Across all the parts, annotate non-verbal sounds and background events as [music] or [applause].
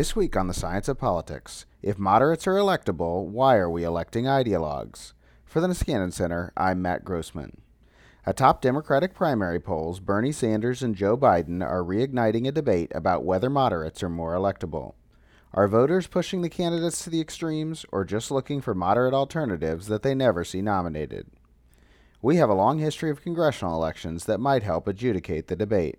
This week on the Science of Politics, if moderates are electable, why are we electing ideologues? For the Niskanen Center, I'm Matt Grossmann. Atop Democratic primary polls, Bernie Sanders and Joe Biden are reigniting a debate about whether moderates are more electable. Are voters pushing the candidates to the extremes or just looking for moderate alternatives that they never see nominated? We have a long history of congressional elections that might help adjudicate the debate.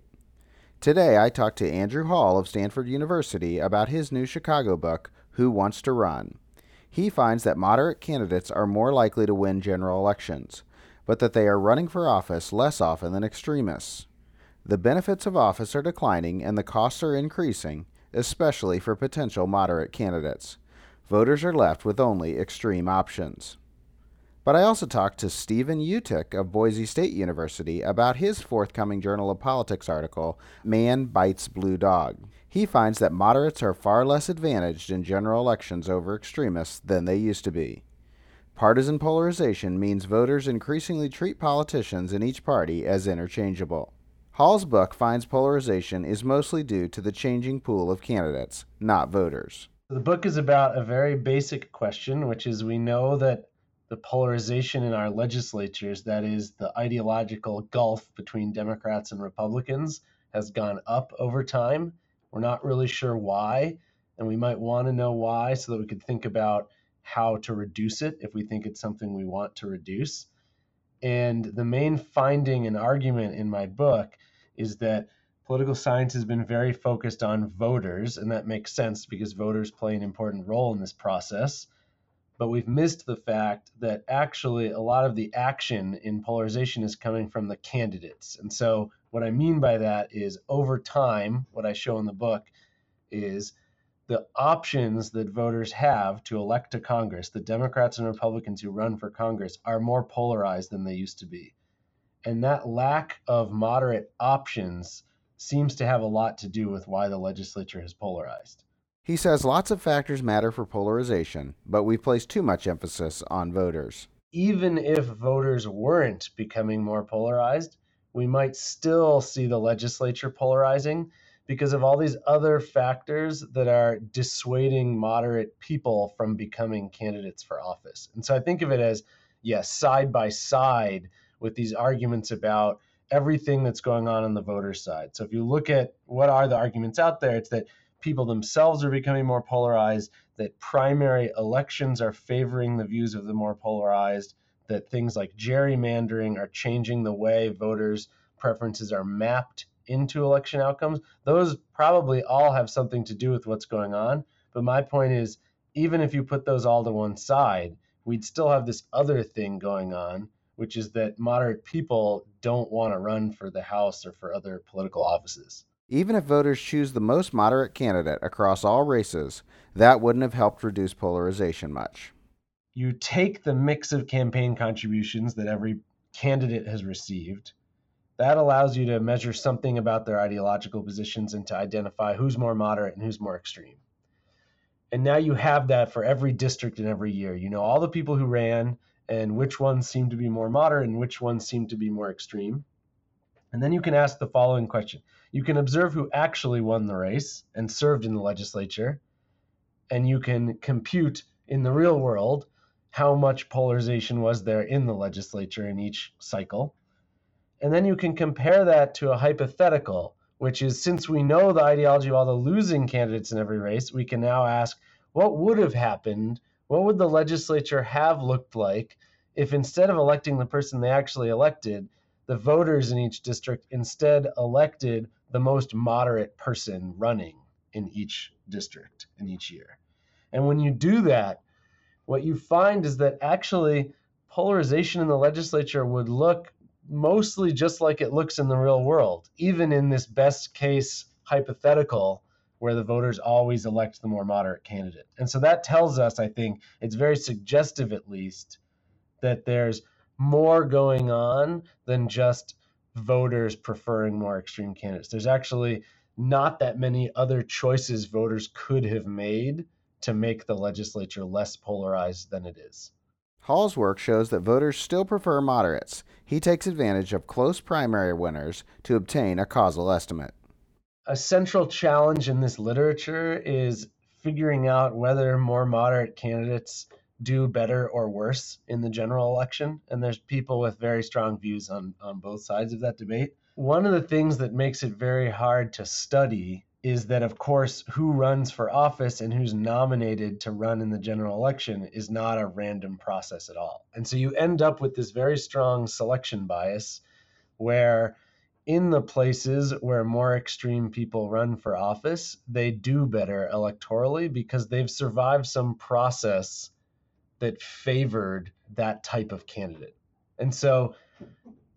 Today, I talked to Andrew Hall of Stanford University about his new Chicago book, Who Wants to Run? He finds that moderate candidates are more likely to win general elections, but that they are running for office less often than extremists. The benefits of office are declining and the costs are increasing, especially for potential moderate candidates. Voters are left with only extreme options. But I also talked to Stephen Utych of Boise State University about his forthcoming Journal of Politics article, Man Bites Blue Dog. He finds that moderates are far less advantaged in general elections over extremists than they used to be. Partisan polarization means voters increasingly treat politicians in each party as interchangeable. Hall's book finds polarization is mostly due to the changing pool of candidates, not voters. The book is about a very basic question, which is we know that the polarization in our legislatures, that is, the ideological gulf between Democrats and Republicans, has gone up over time. We're not really sure why, and we might want to know why so that we could think about how to reduce it if we think it's something we want to reduce. And the main finding and argument in my book is that political science has been very focused on voters, and that makes sense because voters play an important role in this process but we've missed the fact that actually a lot of the action in polarization is coming from the candidates. And so, what I mean by that is over time, what I show in the book is the options that voters have to elect to Congress, the Democrats and Republicans who run for Congress, are more polarized than they used to be. And that lack of moderate options seems to have a lot to do with why the legislature has polarized. He says lots of factors matter for polarization, but we've placed too much emphasis on voters. Even if voters weren't becoming more polarized, we might still see the legislature polarizing because of all these other factors that are dissuading moderate people from becoming candidates for office. And so I think of it as, yes, side by side with these arguments about everything that's going on on the voter side. So if you look at what are the arguments out there, it's that people themselves are becoming more polarized, that primary elections are favoring the views of the more polarized, that things like gerrymandering are changing the way voters' preferences are mapped into election outcomes. Those probably all have something to do with what's going on. But my point is, even if you put those all to one side, we'd still have this other thing going on, which is that moderate people don't want to run for the House or for other political offices. Even if voters choose the most moderate candidate across all races, that wouldn't have helped reduce polarization much. You take the mix of campaign contributions that every candidate has received. That allows you to measure something about their ideological positions and to identify who's more moderate and who's more extreme. And now you have that for every district in every year. You know all the people who ran and which ones seem to be more moderate and which ones seem to be more extreme. And then you can ask the following question You can observe who actually won the race and served in the legislature, and you can compute in the real world how much polarization was there in the legislature in each cycle. And then you can compare that to a hypothetical, which is since we know the ideology of all the losing candidates in every race, we can now ask what would have happened? What would the legislature have looked like if instead of electing the person they actually elected, the voters in each district instead elected the most moderate person running in each district in each year. And when you do that, what you find is that actually polarization in the legislature would look mostly just like it looks in the real world, even in this best case hypothetical where the voters always elect the more moderate candidate. And so that tells us, I think, it's very suggestive at least, that there's more going on than just voters preferring more extreme candidates. There's actually not that many other choices voters could have made to make the legislature less polarized than it is. Hall's work shows that voters still prefer moderates. He takes advantage of close primary winners to obtain a causal estimate. a central challenge in this literature is figuring out whether more moderate candidates do better or worse in the general election. And there's people with very strong views on, on both sides of that debate. One of the things that makes it very hard to study is that, of course, who runs for office and who's nominated to run in the general election is not a random process at all. And so you end up with this very strong selection bias where in the places where more extreme people run for office, they do better electorally because they've survived some process that favored that type of candidate. And so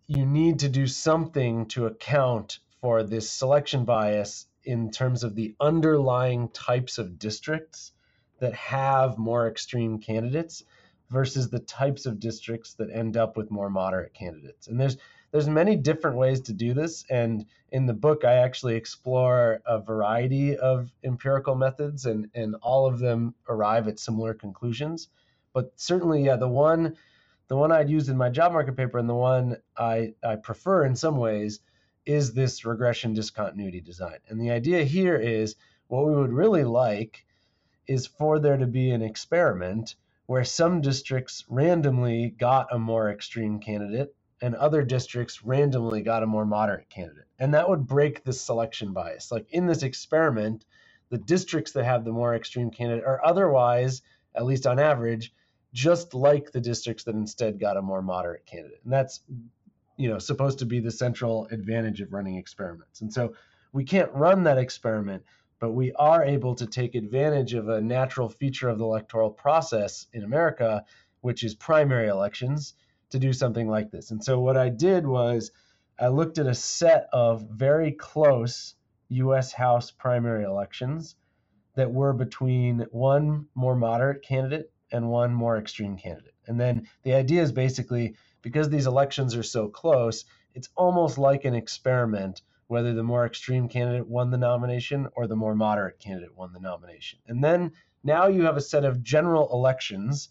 you need to do something to account for this selection bias in terms of the underlying types of districts that have more extreme candidates versus the types of districts that end up with more moderate candidates. And there's there's many different ways to do this and in the book I actually explore a variety of empirical methods and and all of them arrive at similar conclusions. But certainly yeah, the one the one I'd used in my job market paper and the one I, I prefer in some ways is this regression discontinuity design. And the idea here is what we would really like is for there to be an experiment where some districts randomly got a more extreme candidate and other districts randomly got a more moderate candidate. And that would break this selection bias. Like in this experiment, the districts that have the more extreme candidate are otherwise, at least on average, just like the districts that instead got a more moderate candidate. And that's you know supposed to be the central advantage of running experiments and so we can't run that experiment but we are able to take advantage of a natural feature of the electoral process in america which is primary elections to do something like this and so what i did was i looked at a set of very close us house primary elections that were between one more moderate candidate and one more extreme candidate and then the idea is basically because these elections are so close, it's almost like an experiment whether the more extreme candidate won the nomination or the more moderate candidate won the nomination. And then now you have a set of general elections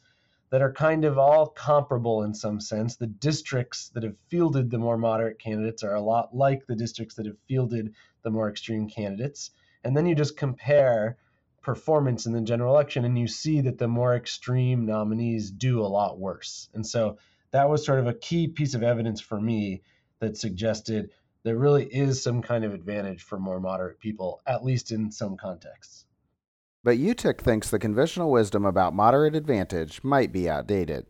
that are kind of all comparable in some sense. The districts that have fielded the more moderate candidates are a lot like the districts that have fielded the more extreme candidates. And then you just compare performance in the general election and you see that the more extreme nominees do a lot worse. And so that was sort of a key piece of evidence for me that suggested there really is some kind of advantage for more moderate people, at least in some contexts. But Utych thinks the conventional wisdom about moderate advantage might be outdated.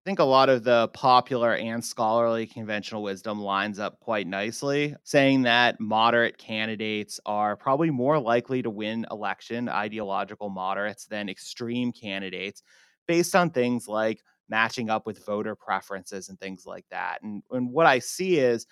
I think a lot of the popular and scholarly conventional wisdom lines up quite nicely, saying that moderate candidates are probably more likely to win election, ideological moderates, than extreme candidates based on things like matching up with voter preferences and things like that. And, and what I see is,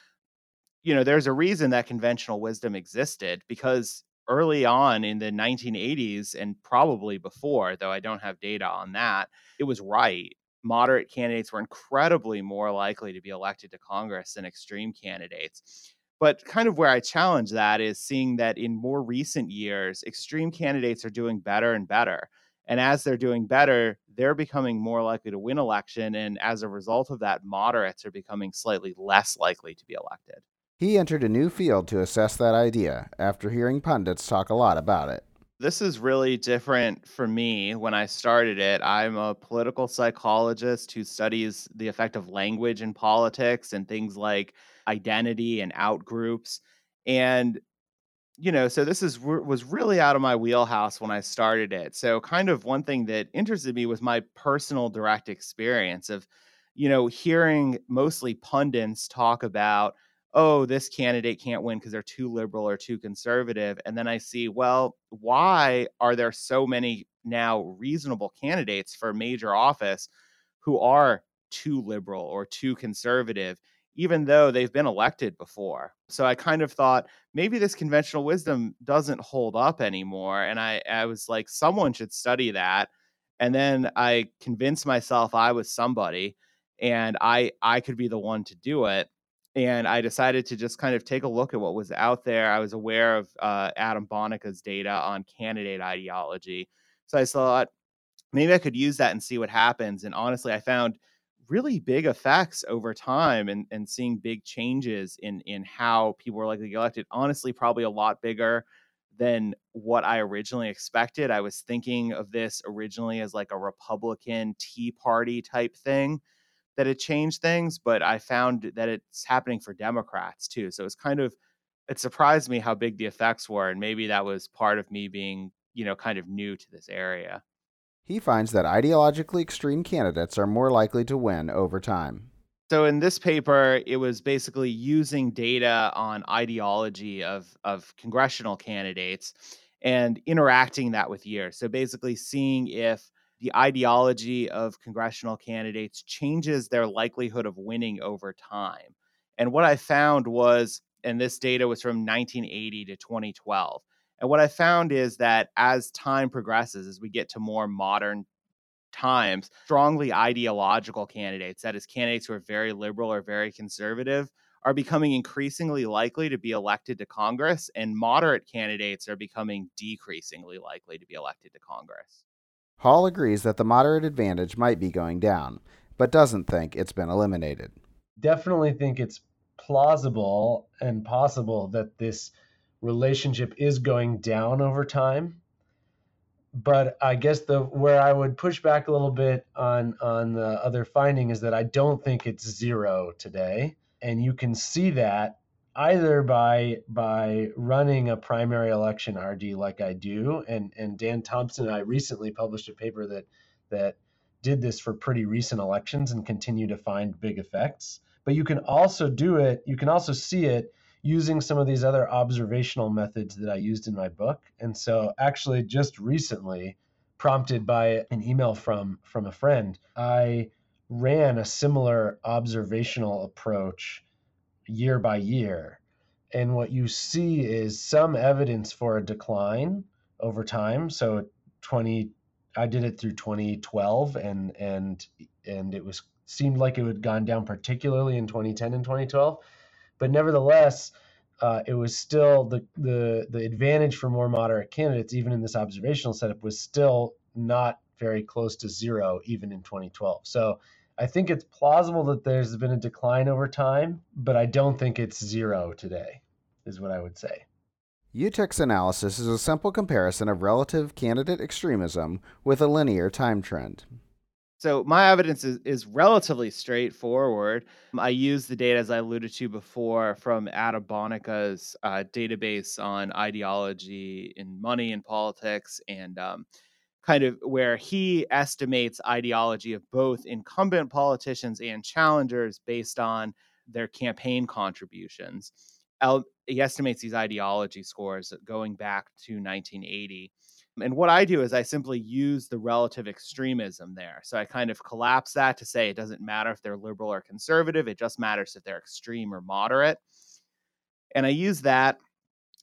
you know, there's a reason that conventional wisdom existed because early on in the 1980s and probably before, though I don't have data on that, it was right. Moderate candidates were incredibly more likely to be elected to Congress than extreme candidates. But kind of where I challenge that is seeing that in more recent years, extreme candidates are doing better and better. And as they're doing better, they're becoming more likely to win election. And as a result of that, moderates are becoming slightly less likely to be elected. He entered a new field to assess that idea after hearing pundits talk a lot about it. This is really different for me when I started it. I'm a political psychologist who studies the effect of language in politics and things like identity and outgroups. And you know, so this is was really out of my wheelhouse when I started it. So kind of one thing that interested me was my personal direct experience of, you know, hearing mostly pundits talk about, oh, this candidate can't win because they're too liberal or too conservative. And then I see, well, why are there so many now reasonable candidates for major office who are too liberal or too conservative? even though they've been elected before. So I kind of thought maybe this conventional wisdom doesn't hold up anymore. And I, I was like, someone should study that. And then I convinced myself I was somebody and I I could be the one to do it. And I decided to just kind of take a look at what was out there. I was aware of uh, Adam Bonica's data on candidate ideology. So I thought maybe I could use that and see what happens. And honestly, I found really big effects over time and, and seeing big changes in in how people were likely to get elected. Honestly, probably a lot bigger than what I originally expected. I was thinking of this originally as like a Republican Tea Party type thing that it changed things, but I found that it's happening for Democrats too. So it's kind of it surprised me how big the effects were, and maybe that was part of me being, you know, kind of new to this area. He finds that ideologically extreme candidates are more likely to win over time. So in this paper, it was basically using data on ideology of of congressional candidates and interacting that with years. So basically seeing if the ideology of congressional candidates changes their likelihood of winning over time. And what I found was, and this data was from 1980 to 2012. And what I found is that as time progresses, as we get to more modern times strongly ideological candidates, that is, candidates who are very liberal or very conservative, are becoming increasingly likely to be elected to Congress, and moderate candidates are becoming decreasingly likely to be elected to Congress. Hall agrees that the moderate advantage might be going down, but doesn't think it's been eliminated. Definitely think it's plausible and possible that this relationship is going down over time but I guess the where I would push back a little bit on on the other finding is that I don't think it's zero today, and you can see that either by by running a primary election RD like I do, and and Dan Thompson and I recently published a paper that that did this for pretty recent elections and continue to find big effects. But you can also do it. You can also see it using some of these other observational methods that I used in my book. And so actually just recently prompted by an email from from a friend, I ran a similar observational approach year by year. And what you see is some evidence for a decline over time. So 20 I did it through 2012 and and and it was seemed like it had gone down particularly in 2010 and 2012 but nevertheless, uh, it was still the, the the advantage for more moderate candidates, even in this observational setup, was still not very close to zero, even in 2012. So I think it's plausible that there's been a decline over time, but I don't think it's zero today, is what I would say. Utych's analysis is a simple comparison of relative candidate extremism with a linear time trend. So my evidence is, is relatively straightforward. I use the data, as I alluded to before, from Adam Bonica's uh, database on ideology in money and politics, and um, kind of where he estimates ideology of both incumbent politicians and challengers based on their campaign contributions. He estimates these ideology scores going back to 1980 and what I do is I simply use the relative extremism there. So I kind of collapse that to say it doesn't matter if they're liberal or conservative, it just matters if they're extreme or moderate. And I use that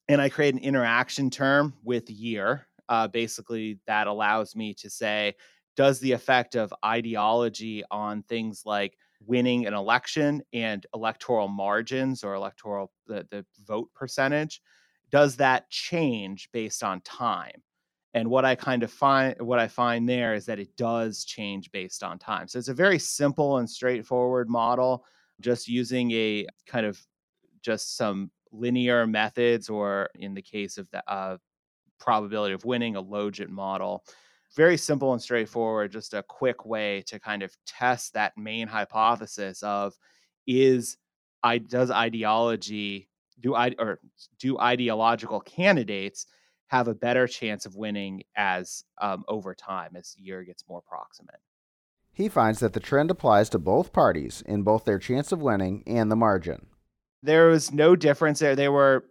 and I create an interaction term with year. Uh, basically, that allows me to say, does the effect of ideology on things like winning an election and electoral margins or electoral the, the vote percentage does that change based on time? And what i kind of find what i find there is that it does change based on time. So it's a very simple and straightforward model just using a kind of just some linear methods or in the case of the uh, probability of winning a logit model very simple and straightforward just a quick way to kind of test that main hypothesis of is i does ideology do i or do ideological candidates have a better chance of winning as um, over time as the year gets more proximate. He finds that the trend applies to both parties in both their chance of winning and the margin. There was no difference there. They were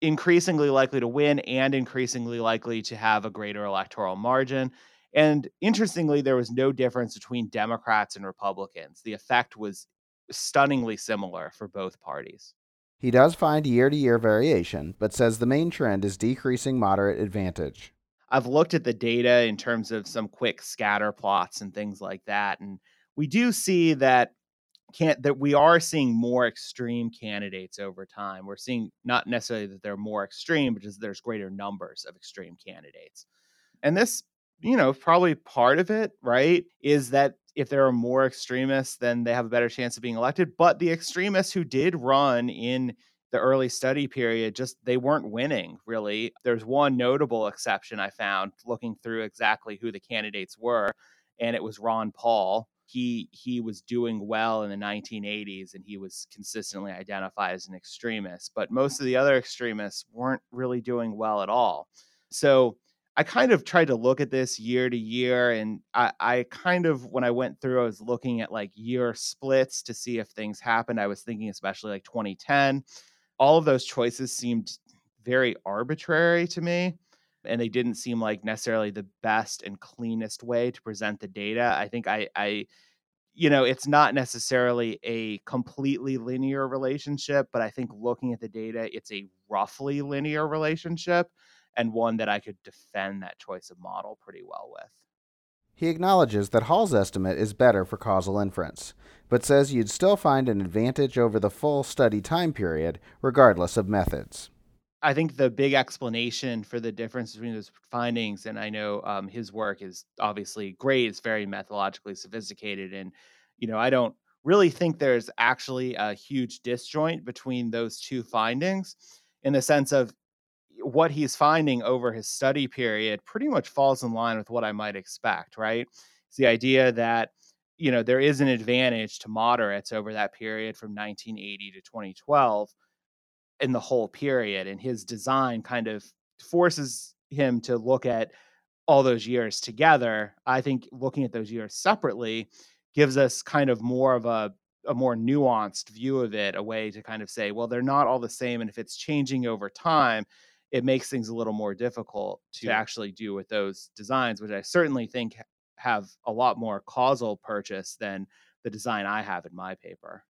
increasingly likely to win and increasingly likely to have a greater electoral margin. And interestingly, there was no difference between Democrats and Republicans. The effect was stunningly similar for both parties. He does find year to year variation, but says the main trend is decreasing moderate advantage. I've looked at the data in terms of some quick scatter plots and things like that, and we do see that can't that we are seeing more extreme candidates over time. We're seeing not necessarily that they're more extreme, but just there's greater numbers of extreme candidates. And this, you know, probably part of it, right, is that if there are more extremists, then they have a better chance of being elected. But the extremists who did run in the early study period just they weren't winning really there's one notable exception i found looking through exactly who the candidates were and it was ron paul he he was doing well in the 1980s and he was consistently identified as an extremist but most of the other extremists weren't really doing well at all. So i kind of tried to look at this year to year and i, I kind of when i went through i was looking at like year splits to see if things happened. I was thinking especially like 2010 all of those choices seemed very arbitrary to me and they didn't seem like necessarily the best and cleanest way to present the data. I think I, I, you know, it's not necessarily a completely linear relationship, but I think looking at the data, it's a roughly linear relationship and one that I could defend that choice of model pretty well with. He acknowledges that Hall's estimate is better for causal inference, but says you'd still find an advantage over the full study time period, regardless of methods. I think the big explanation for the difference between those findings, and I know um, his work is obviously great, it's very methodologically sophisticated, and you know I don't really think there's actually a huge disjoint between those two findings, in the sense of what he's finding over his study period pretty much falls in line with what I might expect. Right? It's the idea that you know there is an advantage to moderates over that period from 1980 to 2012 in the whole period and his design kind of forces him to look at all those years together i think looking at those years separately gives us kind of more of a a more nuanced view of it a way to kind of say well they're not all the same and if it's changing over time it makes things a little more difficult to actually do with those designs which i certainly think have a lot more causal purchase than the design i have in my paper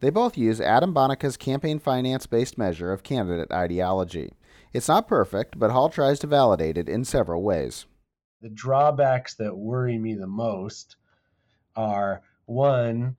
they both use Adam Bonica's campaign finance based measure of candidate ideology. It's not perfect, but Hall tries to validate it in several ways. The drawbacks that worry me the most are one,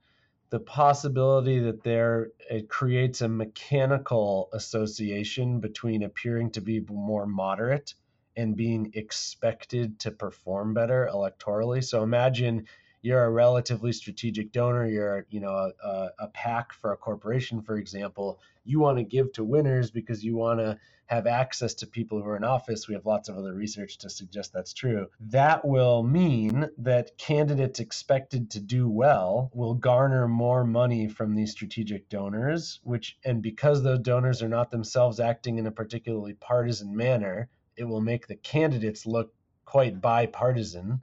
the possibility that there it creates a mechanical association between appearing to be more moderate and being expected to perform better electorally. So imagine you're a relatively strategic donor, you're you know a, a PAC for a corporation, for example, you want to give to winners because you want to have access to people who are in office. We have lots of other research to suggest that's true. That will mean that candidates expected to do well will garner more money from these strategic donors, which and because those donors are not themselves acting in a particularly partisan manner, it will make the candidates look quite bipartisan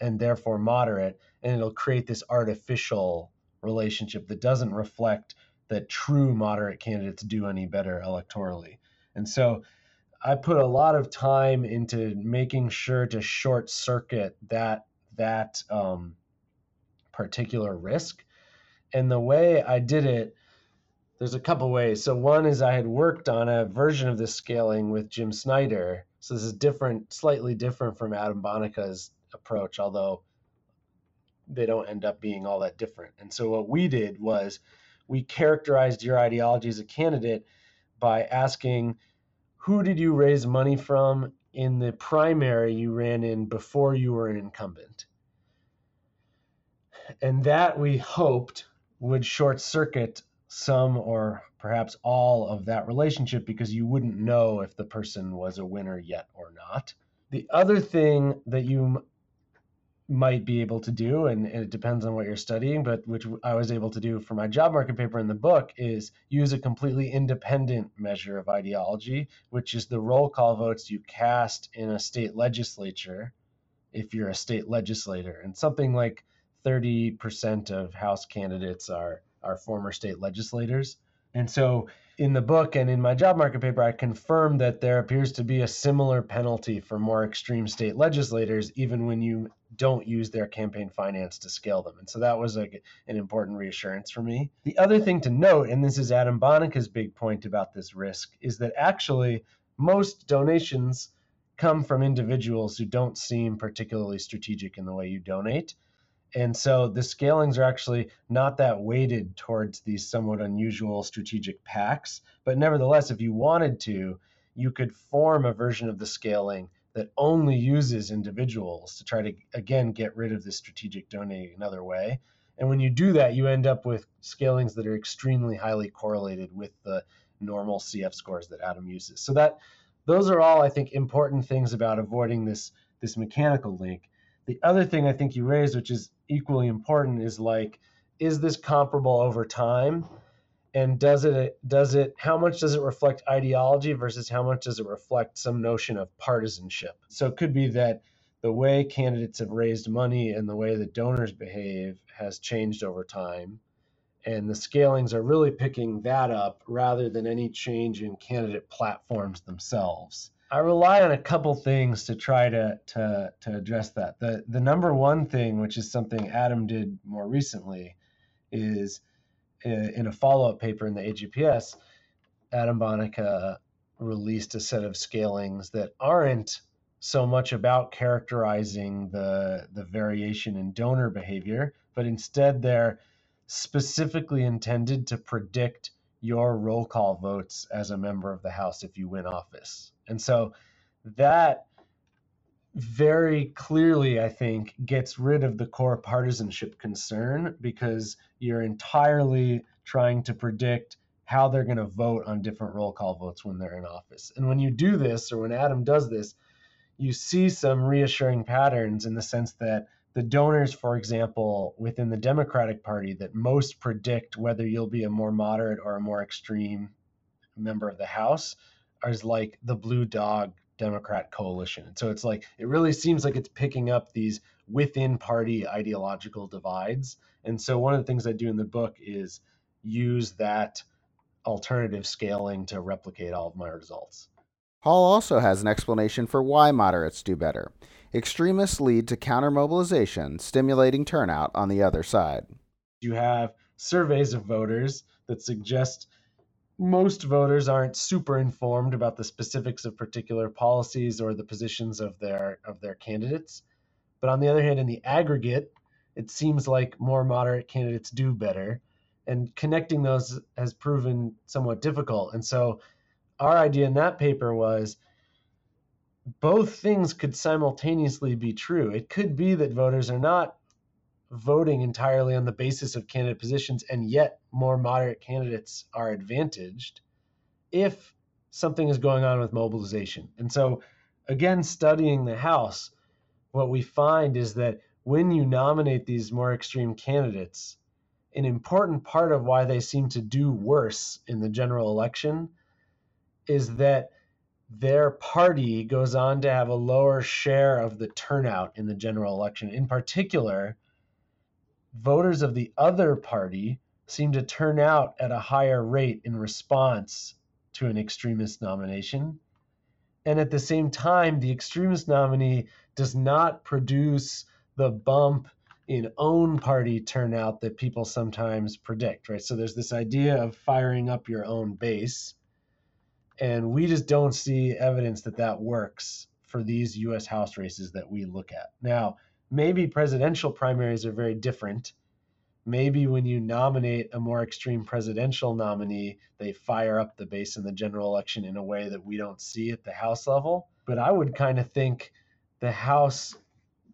and therefore moderate and it'll create this artificial relationship that doesn't reflect that true moderate candidates do any better electorally. And so I put a lot of time into making sure to short circuit that that um, particular risk. And the way I did it, there's a couple ways. So one is I had worked on a version of this scaling with Jim Snyder. So this is different, slightly different from Adam Bonica's approach, although they don't end up being all that different. And so what we did was we characterized your ideology as a candidate by asking who did you raise money from in the primary you ran in before you were an incumbent. And that we hoped would short circuit some or perhaps all of that relationship because you wouldn't know if the person was a winner yet or not. The other thing that you might be able to do, and, it depends on what you're studying, but which I was able to do for my job market paper in the book is use a completely independent measure of ideology, which is the roll call votes you cast in a state legislature if you're a state legislator. And something like 30% of House candidates are, are former state legislators. And so in the book and in my job market paper, I confirmed that there appears to be a similar penalty for more extreme state legislators, even when you don't use their campaign finance to scale them. And so that was like an important reassurance for me. The other thing to note, and this is Adam Bonica's big point about this risk, is that actually most donations come from individuals who don't seem particularly strategic in the way you donate. And so the scalings are actually not that weighted towards these somewhat unusual strategic PACs. But nevertheless, if you wanted to, you could form a version of the scaling that only uses individuals to try to again get rid of the strategic donating another way. And when you do that, you end up with scalings that are extremely highly correlated with the normal CF scores that Adam uses. So that those are all I think important things about avoiding this this mechanical link. The other thing I think you raised, which is equally important, is like, is this comparable over time? And does it does it how much does it reflect ideology versus how much does it reflect some notion of partisanship? So it could be that the way candidates have raised money and the way that donors behave has changed over time. And the scalings are really picking that up rather than any change in candidate platforms themselves. I rely on a couple things to try to to, to address that. The the number one thing which is something adam did more recently is Uh, in a follow-up paper in the AJPS, Adam Bonica released a set of scalings that aren't so much about characterizing the the variation in donor behavior, but instead they're specifically intended to predict your roll call votes as a member of the House if you win office. And so that very clearly, I think, gets rid of the core partisanship concern because you're entirely trying to predict how they're going to vote on different roll call votes when they're in office. And when you do this, or when Adam does this, you see some reassuring patterns in the sense that the donors, for example, within the Democratic Party that most predict whether you'll be a more moderate or a more extreme member of the House are like the blue dog Democrat coalition. And so it's like, it really seems like it's picking up these within party ideological divides. And so one of the things I do in the book is use that alternative scaling to replicate all of my results. Hall also has an explanation for why moderates do better. Extremists lead to counter mobilization, stimulating turnout on the other side. You have surveys of voters that suggest most voters aren't super informed about the specifics of particular policies or the positions of their of their candidates. But on the other hand, in the aggregate, it seems like more moderate candidates do better, and connecting those has proven somewhat difficult. And so, our idea in that paper was both things could simultaneously be true. It could be that voters are not voting entirely on the basis of candidate positions, and yet more moderate candidates are advantaged if something is going on with mobilization. And so, again, studying the House, what we find is that when you nominate these more extreme candidates, an important part of why they seem to do worse in the general election is that their party goes on to have a lower share of the turnout in the general election. In particular, voters of the other party seem to turn out at a higher rate in response to an extremist nomination. And at the same time, the extremist nominee does not produce the bump in own party turnout that people sometimes predict, right? So there's this idea of firing up your own base. And we just don't see evidence that that works for these US House races that we look at. Now, maybe presidential primaries are very different. Maybe when you nominate a more extreme presidential nominee, they fire up the base in the general election in a way that we don't see at the House level. But I would kind of think the House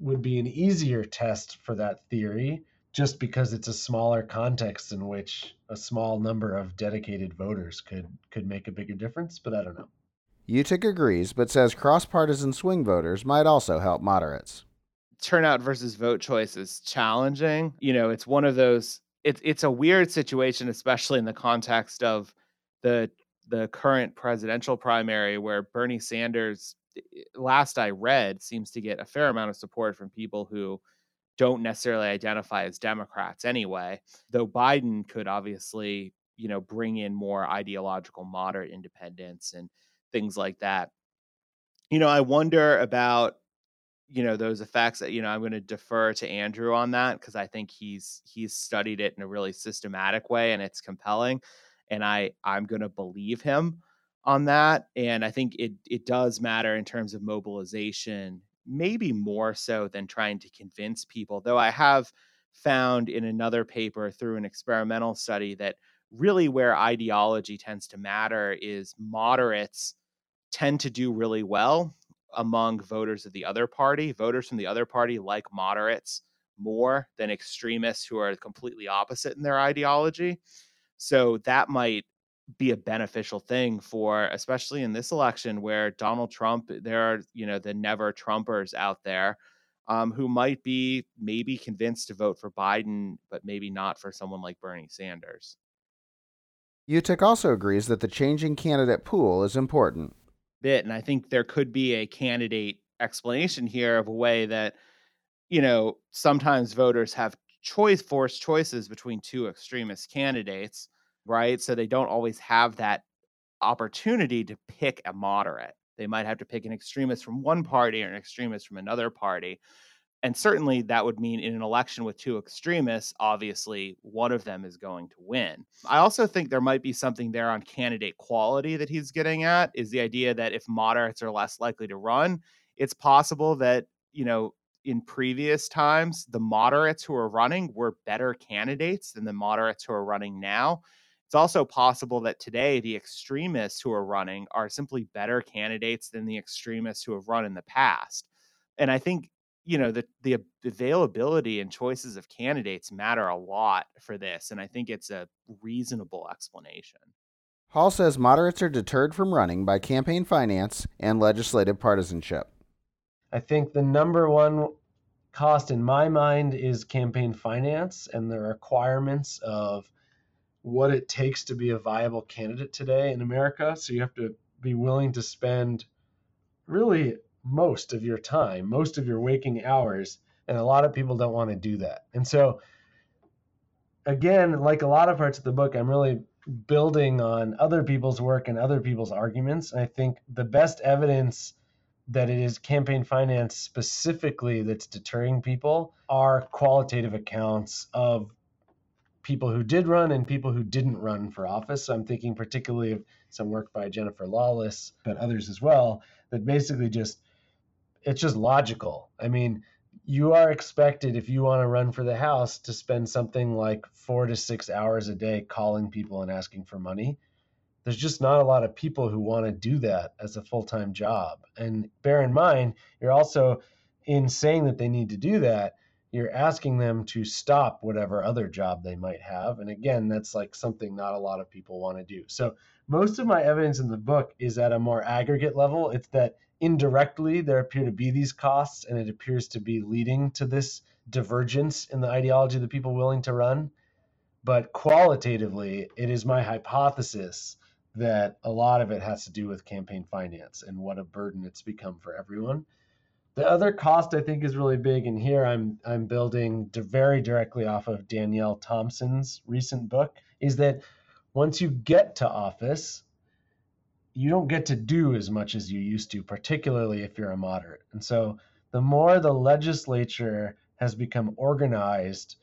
would be an easier test for that theory just because it's a smaller context in which a small number of dedicated voters could could make a bigger difference, but I don't know. Utych agrees, but says cross partisan swing voters might also help moderates turnout versus vote choice is challenging. You know, it's one of those it's it's a weird situation especially in the context of the the current presidential primary where Bernie Sanders eh, eh, last I read seems to get a fair amount of support from people who don't necessarily identify as Democrats anyway. Though Biden could obviously, you know, bring in more ideological moderate independence and things like that. You know, I wonder about you know those effects that, you know i'm going to defer to andrew on that because i think he's he's studied it in a really systematic way and it's compelling and i i'm going to believe him on that and i think it it does matter in terms of mobilization maybe more so than trying to convince people though i have found in another paper through an experimental study that really where ideology tends to matter is moderates tend to do really well among voters of the other party. Voters from the other party like moderates more than extremists who are completely opposite in their ideology. So that might be a beneficial thing for especially in this election where Donald Trump there are you know the never trumpers out there um, who might be maybe convinced to vote for Biden but maybe not for someone like Bernie Sanders. Utych also agrees that the changing candidate pool is important. Bit and I think there could be a candidate explanation here of a way that you know sometimes voters have choice forced choices between two extremist candidates right? So they don't always have that opportunity to pick a moderate. They might have to pick an extremist from one party or an extremist from another party. And certainly that would mean in an election with two extremists, obviously one of them is going to win. I also think there might be something there on candidate quality that he's getting at is the idea that if moderates are less likely to run, it's possible that, you know, in previous times, the moderates who are running were better candidates than the moderates who are running now. It's also possible that today the extremists who are running are simply better candidates than the extremists who have run in the past. And I think you know the the availability and choices of candidates matter a lot for this and I think it's a reasonable explanation. Hall says moderates are deterred from running by campaign finance and legislative partisanship. I think the number one cost in my mind is campaign finance and the requirements of what it takes to be a viable candidate today in America. So you have to be willing to spend really most of your time, most of your waking hours. And a lot of people don't want to do that. And so, again, like a lot of parts of the book, I'm really building on other people's work and other people's arguments. And I think the best evidence that it is campaign finance specifically that's deterring people are qualitative accounts of people who did run and people who didn't run for office. So I'm thinking particularly of some work by Jennifer Lawless, but others as well, that basically just it's just logical. I mean, you are expected if you want to run for the house to spend something like 4 to 6 hours a day calling people and asking for money. There's just not a lot of people who want to do that as a full-time job. And bear in mind, you're also in saying that they need to do that, you're asking them to stop whatever other job they might have. And again, that's like something not a lot of people want to do. So most of my evidence in the book is at a more aggregate level. It's that indirectly there appear to be these costs, and it appears to be leading to this divergence in the ideology of the people willing to run. But qualitatively, it is my hypothesis that a lot of it has to do with campaign finance and what a burden it's become for everyone. The other cost I think is really big, and here I'm I'm building very directly off of Danielle Thomsen's recent book, is that once you get to office, you don't get to do as much as you used to, particularly if you're a moderate. And so the more the legislature has become organized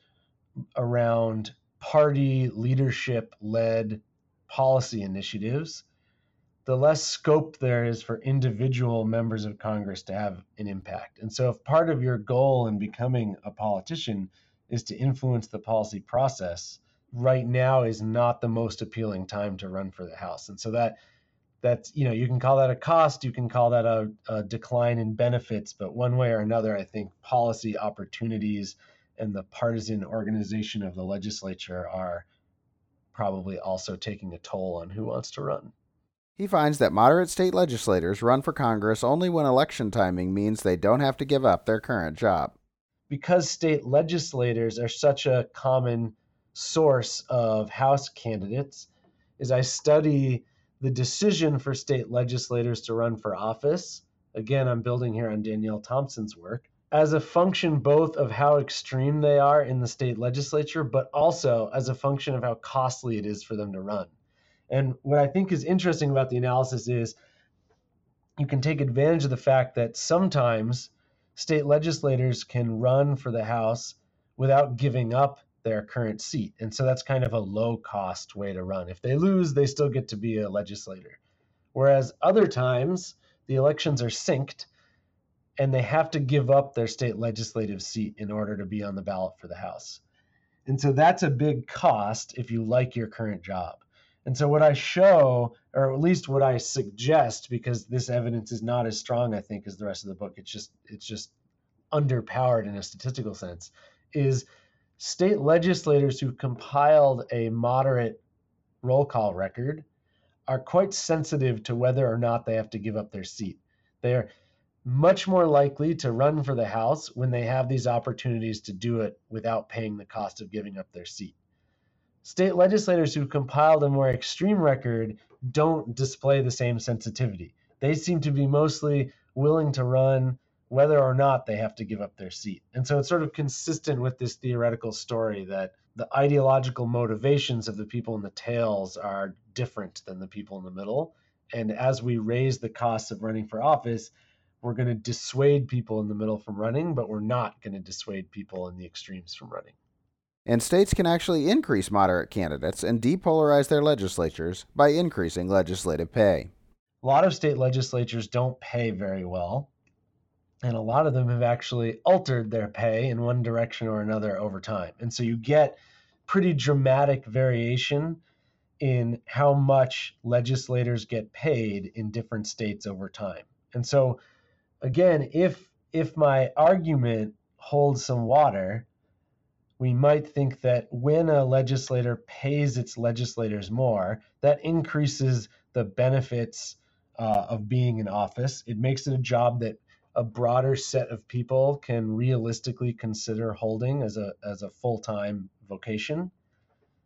around party leadership led policy initiatives, the less scope there is for individual members of Congress to have an impact. And so, if part of your goal in becoming a politician is to influence the policy process, right now is not the most appealing time to run for the House. And so that that's you know you can call that a cost, you can call that a, a decline in benefits, but one way or another, I think policy opportunities and the partisan organization of the legislature are probably also taking a toll on who wants to run. He finds that moderate state legislators run for Congress only when election timing means they don't have to give up their current job. Because state legislators are such a common source of House candidates, as I study the decision for state legislators to run for office, again, I'm building here on Danielle Thomsen's work, as a function both of how extreme they are in the state legislature, but also as a function of how costly it is for them to run. And what I think is interesting about the analysis is you can take advantage of the fact that sometimes state legislators can run for the House without giving up their current seat. And so that's kind of a low cost way to run. If they lose, they still get to be a legislator. Whereas other times, the elections are synced and they have to give up their state legislative seat in order to be on the ballot for the House. And so that's a big cost if you like your current job. And so, what I show, or at least what I suggest, because this evidence is not as strong, I think, as the rest of the book, it's just it's just underpowered in a statistical sense, is state legislators who compiled a moderate roll call record are quite sensitive to whether or not they have to give up their seat. They're much more likely to run for the House when they have these opportunities to do it without paying the cost of giving up their seat. State legislators who compiled a more extreme record don't display the same sensitivity. They seem to be mostly willing to run whether or not they have to give up their seat. And so it's sort of consistent with this theoretical story that the ideological motivations of the people in the tails are different than the people in the middle. And as we raise the costs of running for office, we're going to dissuade people in the middle from running, but we're not going to dissuade people in the extremes from running. And states can actually increase moderate candidates and depolarize their legislatures by increasing legislative pay. A lot of state legislatures don't pay very well, and a lot of them have actually altered their pay in one direction or another over time. And so you get pretty dramatic variation in how much legislators get paid in different states over time. And so again, if if my argument holds some water, we might think that when a legislator pays its legislators more, that increases the benefits uh, of being in office. It makes it a job that a broader set of people can realistically consider holding as a as a full-time vocation.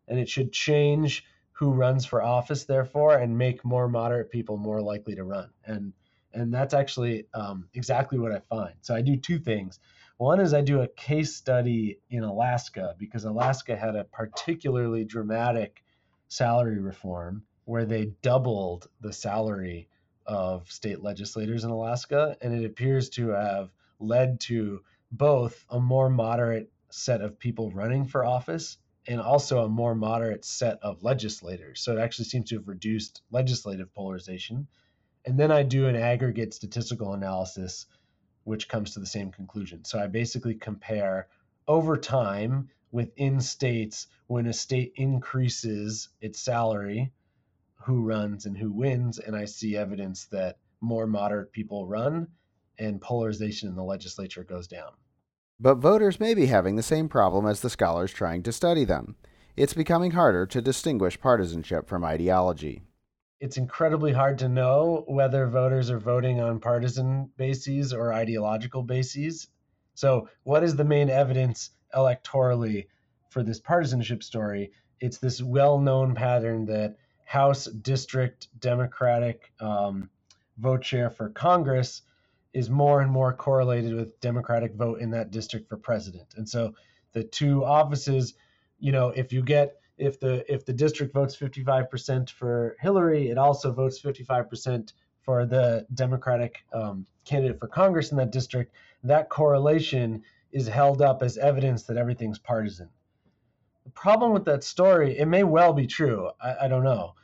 And it should change who runs for office, therefore, and make more moderate people more likely to run. And and that's actually um, exactly what I find. So I do two things. One is I do a case study in Alaska because Alaska had a particularly dramatic salary reform where they doubled the salary of state legislators in Alaska. And it appears to have led to both a more moderate set of people running for office and also a more moderate set of legislators. So it actually seems to have reduced legislative polarization. And then I do an aggregate statistical analysis which comes to the same conclusion. So I basically compare over time within states when a state increases its salary, who runs and who wins, and I see evidence that more moderate people run and polarization in the legislature goes down. But voters may be having the same problem as the scholars trying to study them. It's becoming harder to distinguish partisanship from ideology it's incredibly hard to know whether voters are voting on partisan bases or ideological bases. So, what is the main evidence electorally for this partisanship story? It's this well known pattern that House District Democratic um, vote share for Congress is more and more correlated with Democratic vote in that district for president. And so, the two offices, you know, if you get if the if the district votes 55% for Hillary, it also votes 55% for the Democratic um, candidate for Congress in that district. That correlation is held up as evidence that everything's partisan. The problem with that story, it may well be true. I, I don't know.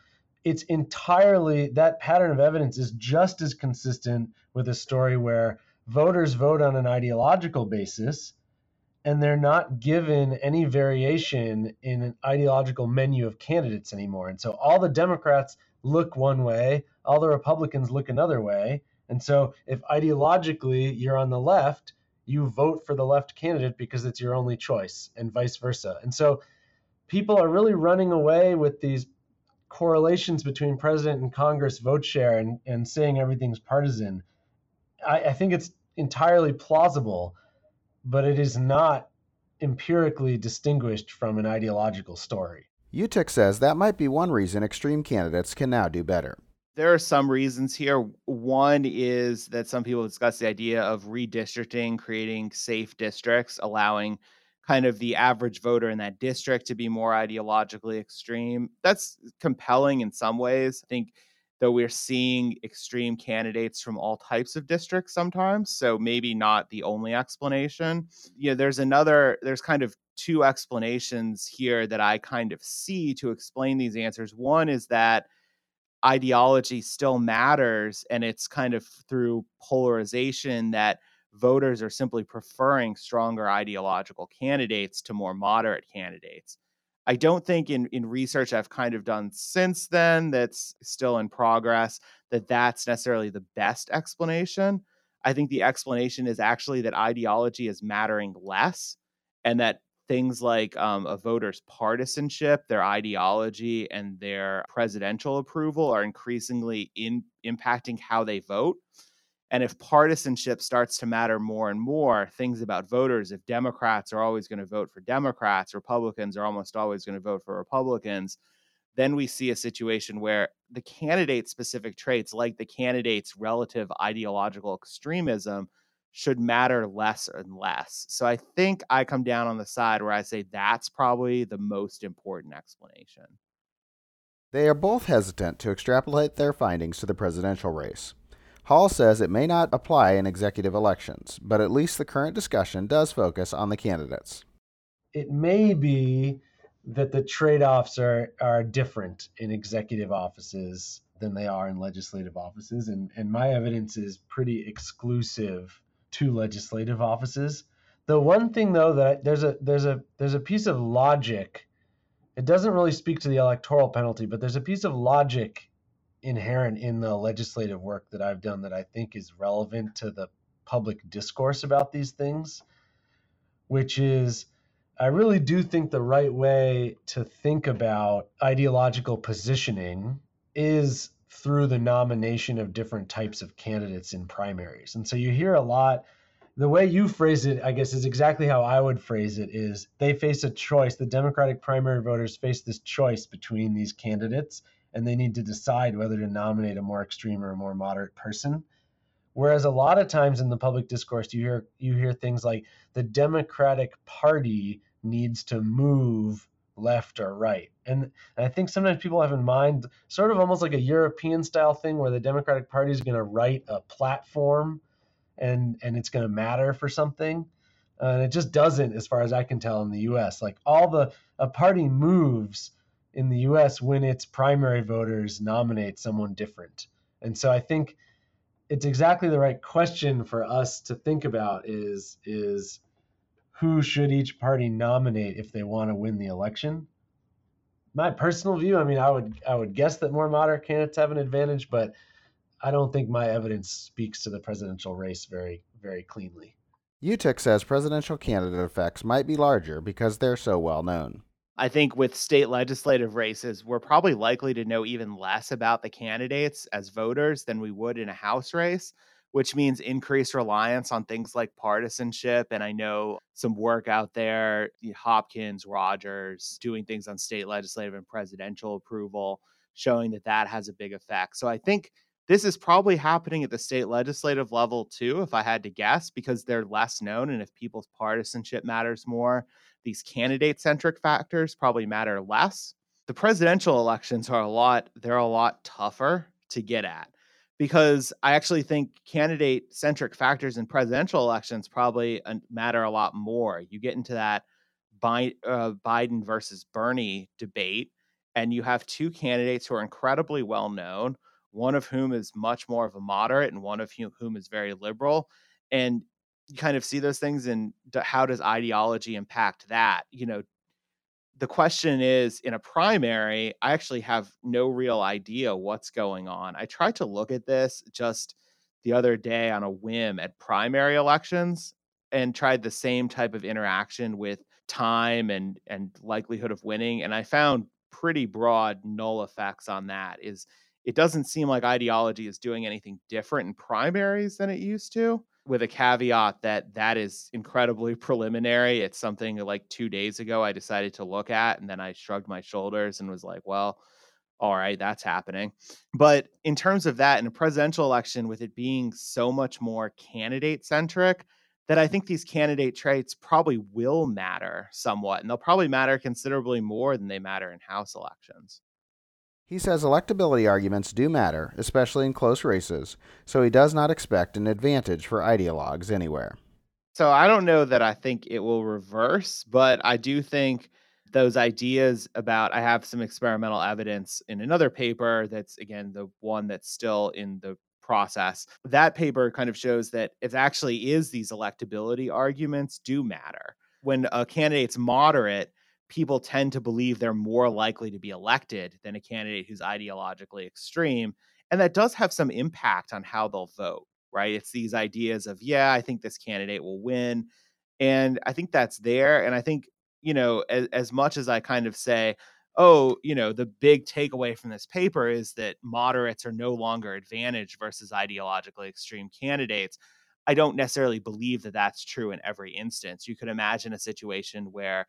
It's entirely that pattern of evidence is just as consistent with a story where voters vote on an ideological basis and they're not given any variation in an ideological menu of candidates anymore. And so all the Democrats look one way, all the Republicans look another way. And so if ideologically you're on the left, you vote for the left candidate because it's your only choice, and vice versa. And so people are really running away with these correlations between president and Congress vote share and, and saying everything's partisan. I, I think it's entirely plausible but it is not empirically distinguished from an ideological story. Utych says that might be one reason extreme candidates can now do better. There are some reasons here. One is that some people discuss the idea of redistricting, creating safe districts, allowing kind of the average voter in that district to be more ideologically extreme. That's compelling in some ways. I think though we're seeing extreme candidates from all types of districts sometimes. So maybe not the only explanation. Yeah, there's another, there's kind of two explanations here that I kind of see to explain these answers. One is that ideology still matters, and it's kind of through polarization that voters are simply preferring stronger ideological candidates to more moderate candidates. I don't think in in research I've kind of done since then that's still in progress that that's necessarily the best explanation. I think the explanation is actually that ideology is mattering less and that things like um, a voter's partisanship, their ideology, and their presidential approval are increasingly in impacting how they vote. And if partisanship starts to matter more and more, things about voters, if Democrats are always going to vote for Democrats, Republicans are almost always going to vote for Republicans, then we see a situation where the candidate specific traits, like the candidate's relative ideological extremism, should matter less and less. So I think I come down on the side where I say that's probably the most important explanation. They are both hesitant to extrapolate their findings to the presidential race. Hall says it may not apply in executive elections, but at least the current discussion does focus on the candidates. It may be that the trade offs are, are different in executive offices than they are in legislative offices. And, and my evidence is pretty exclusive to legislative offices. The one thing though that there's a there's a there's a piece of logic. It doesn't really speak to the electoral penalty, but there's a piece of logic inherent in the legislative work that I've done that I think is relevant to the public discourse about these things, which is I really do think the right way to think about ideological positioning is through the nomination of different types of candidates in primaries. And so you hear a lot the way you phrase it, I guess, is exactly how I would phrase it is they face a choice. The Democratic primary voters face this choice between these candidates and they need to decide whether to nominate a more extreme or a more moderate person. Whereas a lot of times in the public discourse, you hear you hear things like the Democratic Party needs to move left or right. And, and I think sometimes people have in mind sort of almost like a European style thing where the Democratic Party is going to write a platform and and it's going to matter for something. Uh, and it just doesn't, as far as I can tell, in the U.S. Like all the a party moves in the US when its primary voters nominate someone different. And so I think it's exactly the right question for us to think about is is who should each party nominate if they want to win the election? My personal view, I mean, I would I would guess that more moderate candidates have an advantage, but I don't think my evidence speaks to the presidential race very very cleanly. Utych says presidential candidate effects might be larger because they're so well known. I think with state legislative races, we're probably likely to know even less about the candidates as voters than we would in a House race, which means increased reliance on things like partisanship. And I know some work out there, Hopkins, Rogers, doing things on state legislative and presidential approval, showing that that has a big effect. So I think this is probably happening at the state legislative level too, if I had to guess, because they're less known. And if people's partisanship matters more, these candidate centric factors probably matter less. The presidential elections are a lot, they're a lot tougher to get at because I actually think candidate centric factors in presidential elections probably matter a lot more. You get into that uh, Biden versus Bernie debate, and you have two candidates who are incredibly well known, one of whom is much more of a moderate and one of whom is very liberal. And you kind of see those things and how does ideology impact that? You know the question is in a primary i actually have no real idea what's going on. I tried to look at this just the other day on a whim at primary elections and tried the same type of interaction with time and and likelihood of winning and i found pretty broad null effects on that is it doesn't seem like ideology is doing anything different in primaries than it used to with a caveat that that is incredibly [laughs] preliminary. It's something like two days ago I decided to look at, and then I shrugged my shoulders and was like, well, all right, that's happening. But in terms of that, in a presidential election, with it being so much more candidate centric, that I think these candidate traits probably will matter somewhat, and they'll probably matter considerably more than they matter in House elections. He says electability arguments do matter, especially in close races, so he does not expect an advantage for ideologues anywhere. So I don't know that I think it will reverse, but I do think those ideas about I have some experimental evidence in another paper that's again the one that's still in the process. That paper kind of shows that it actually is these electability arguments do matter. When a candidate's moderate, people tend to believe they're more likely to be elected than a candidate who's ideologically extreme. And that does have some impact on how they'll vote, right? It's these ideas of, yeah, I think this candidate will win. And I think that's there. And I think, you know, as, as much as I kind of say, oh, you know, the big takeaway from this paper is that moderates are no longer advantaged versus ideologically extreme candidates. I don't necessarily believe that that's true in every instance. You could imagine a situation where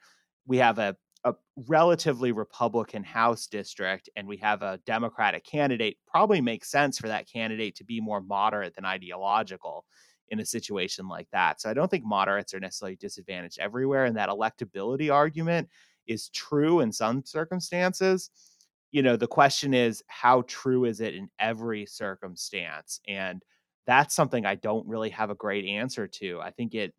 we have a, a relatively Republican House district and we have a Democratic candidate. Probably makes sense for that candidate to be more moderate than ideological in a situation like that. So I don't think moderates are necessarily disadvantaged everywhere. And that electability argument is true in some circumstances. You know, the question is, how true is it in every circumstance? And that's something I don't really have a great answer to. I think it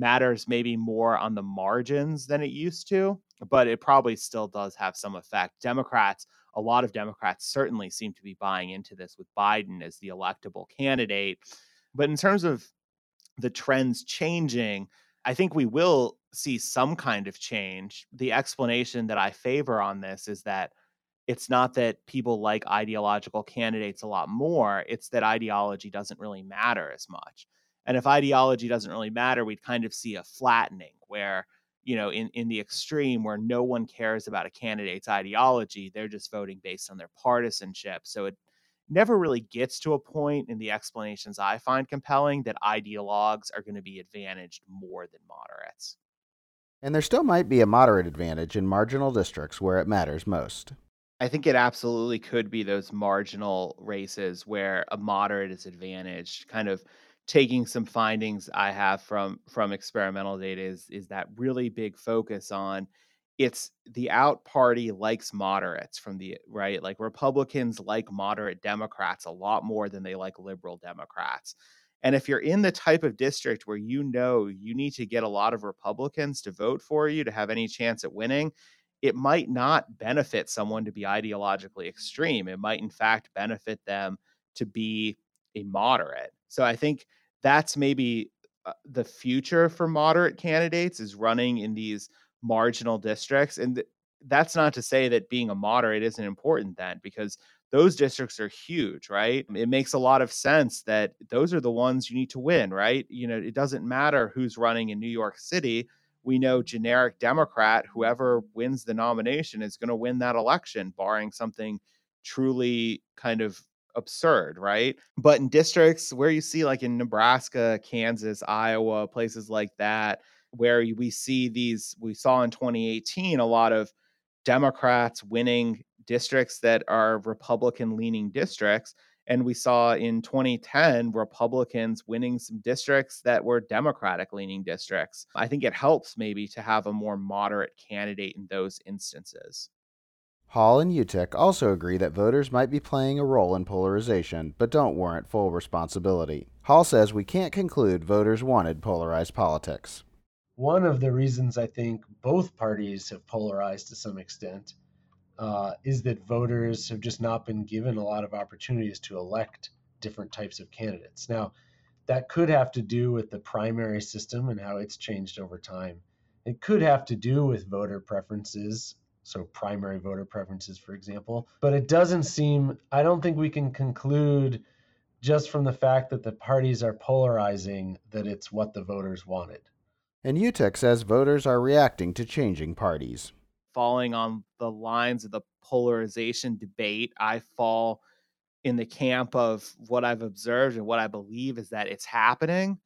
matters maybe more on the margins than it used to, but it probably still does have some effect. Democrats, a lot of Democrats certainly seem to be buying into this with Biden as the electable candidate. But in terms of the trends changing, I think we will see some kind of change. The explanation that I favor on this is that it's not that people like ideological candidates a lot more, it's that ideology doesn't really matter as much. And if ideology doesn't really matter, we'd kind of see a flattening where, you know, in, in the extreme where no one cares about a candidate's ideology, they're just voting based on their partisanship. So it never really gets to a point in the explanations I find compelling that ideologues are going to be advantaged more than moderates. And there still might be a moderate advantage in marginal districts where it matters most. I think it absolutely could be those marginal races where a moderate is advantaged. Kind of taking some findings I have from from experimental data is is that really big focus on it's the out party likes moderates from the right? Like republicans like moderate democrats a lot more than they like liberal democrats. And if you're in the type of district where you know you need to get a lot of republicans to vote for you to have any chance at winning it might not benefit someone to be ideologically extreme. It might in fact benefit them to be a moderate. So i think that's maybe uh, the future for moderate candidates is running in these marginal districts. And th- that's not to say that being a moderate isn't important then, because those districts are huge, right? It makes a lot of sense that those are the ones you need to win, right? You know, it doesn't matter who's running in New York City. We know generic Democrat, whoever wins the nomination is going to win that election, barring something truly kind of absurd, right? But in districts where you see, like in Nebraska, Kansas, Iowa, places like that, where we see these, we saw in 2018 a lot of Democrats winning districts that are Republican leaning districts. And we saw in 2010 Republicans winning some districts that were Democratic leaning districts. I think it helps maybe to have a more moderate candidate in those instances. Hall and Utych also agree that voters might be playing a role in polarization, but don't warrant full responsibility. Hall says we can't conclude voters wanted polarized politics one of the reasons I think both parties have polarized to some extent uh, is that voters have just not been given a lot of opportunities to elect different types of candidates. Now, that could have to do with the primary system and how it's changed over time. It could have to do with voter preferences, so primary voter preferences, for example. But it doesn't seem, I don't think we can conclude just from the fact that the parties are polarizing that it's what the voters wanted. And Utych says voters are reacting to changing parties. Falling on the lines of the polarization debate, I fall in the camp of what I've observed and what I believe is that it's happening,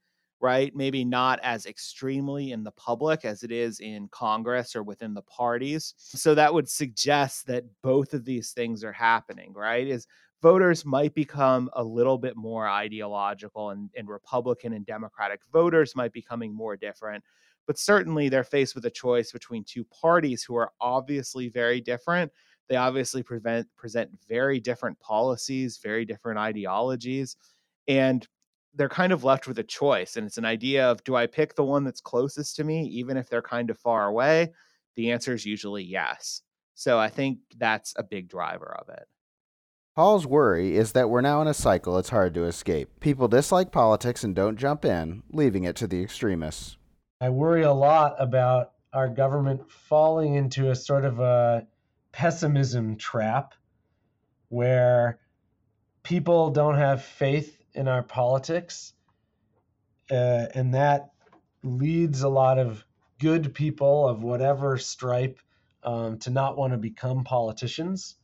right? Maybe not as extremely in the public as it is in Congress or within the parties. So that would suggest that both of these things are happening, right? Is voters might become a little bit more ideological and, and Republican and Democratic voters might be becoming more different. But certainly they're faced with a choice between two parties who are obviously very different. They obviously prevent, present very different policies, very different ideologies. And they're kind of left with a choice. And it's an idea of do I pick the one that's closest to me, even if they're kind of far away? The answer is usually yes. So I think that's a big driver of it. Hall's worry is that we're now in a cycle it's hard to escape. People dislike politics and don't jump in, leaving it to the extremists. I worry a lot about our government falling into a sort of a pessimism trap where people don't have faith in our politics. Uh, and that leads a lot of good people of whatever stripe um, to not want to become politicians.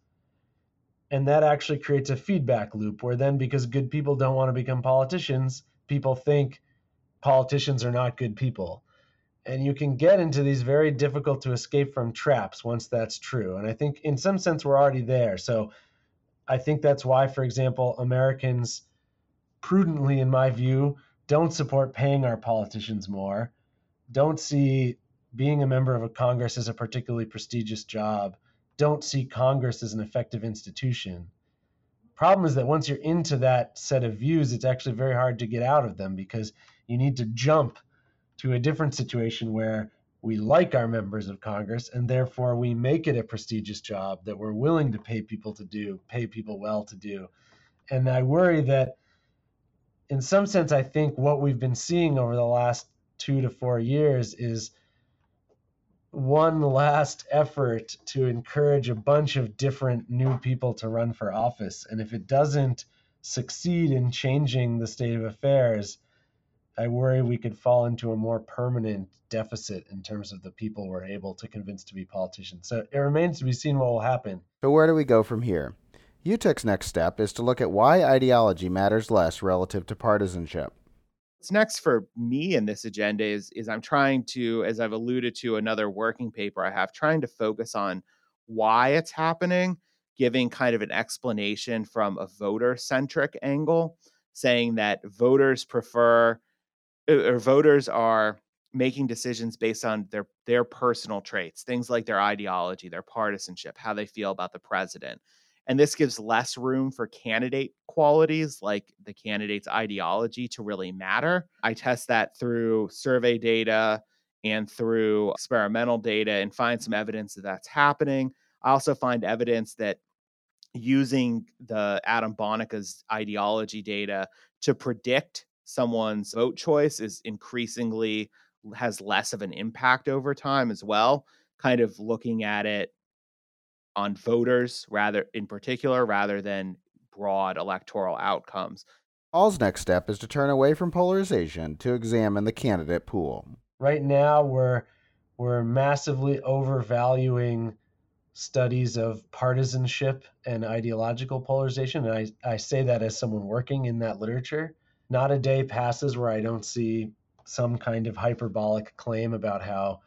And that actually creates a feedback loop where then, because good people don't want to become politicians, people think politicians are not good people. And you can get into these very difficult to escape from traps once that's true. And I think, in some sense, we're already there. So I think that's why, for example, Americans prudently, in my view, don't support paying our politicians more, don't see being a member of a Congress as a particularly prestigious job, don't see Congress as an effective institution. Problem is that once you're into that set of views, it's actually very hard to get out of them because you need to jump to a different situation where we like our members of Congress and therefore we make it a prestigious job that we're willing to pay people to do, pay people well to do. And I worry that in some sense, I think what we've been seeing over the last two to four years is one last effort to encourage a bunch of different new people to run for office. And if it doesn't succeed in changing the state of affairs, I worry we could fall into a more permanent deficit in terms of the people we're able to convince to be politicians. So it remains to be seen what will happen. So, where do we go from here? Utych's next step is to look at why ideology matters less relative to partisanship. What's next for me in this agenda is, is I'm trying to, as I've alluded to another working paper I have, trying to focus on why it's happening, giving kind of an explanation from a voter centric angle, saying that voters prefer uh, or voters are making decisions based on their their personal traits, things like their ideology, their partisanship, how they feel about the president. And this gives less room for candidate qualities like the candidate's ideology to really matter. I test that through survey data and through experimental data and find some evidence that that's happening. I also find evidence that using the Adam Bonica's ideology data to predict someone's vote choice is increasingly has less of an impact over time as well. Kind of looking at it on voters rather in particular rather than broad electoral outcomes. Hall's next step is to turn away from polarization to examine the candidate pool. Right now we're we're massively overvaluing studies of partisanship and ideological polarization. And I, I say that as someone working in that literature. Not a day passes where I don't see some kind of hyperbolic claim about how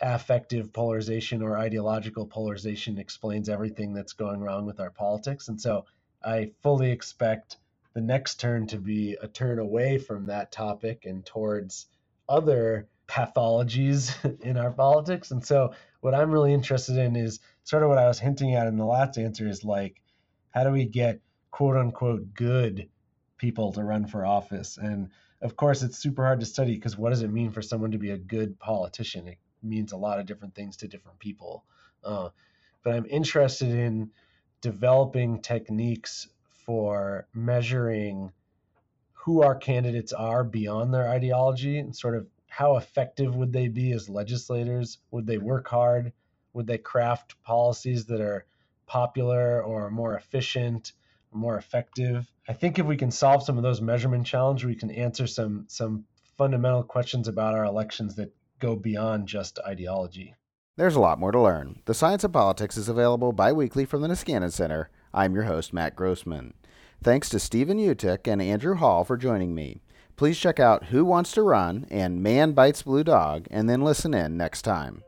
affective polarization or ideological polarization explains everything that's going wrong with our politics. And so I fully expect the next turn to be a turn away from that topic and towards other pathologies [laughs] in our politics. And so what I'm really interested in is sort of what I was hinting at in the last answer is like, how do we get quote unquote good people to run for office? And of course, it's super hard to study because what does it mean for someone to be a good politician? It means a lot of different things to different people. Uh, but I'm interested in developing techniques for measuring who our candidates are beyond their ideology and sort of how effective would they be as legislators? Would they work hard? Would they craft policies that are popular or more efficient, more effective? I think if we can solve some of those measurement challenges, we can answer some some fundamental questions about our elections that go beyond just ideology. There's a lot more to learn. The Science of Politics is available bi weekly from the Niskanen Center. I'm your host, Matt Grossmann. Thanks to Stephen Utych and Andrew Hall for joining me. Please check out Who Wants to Run and Man Bites Blue Dog, and then listen in next time.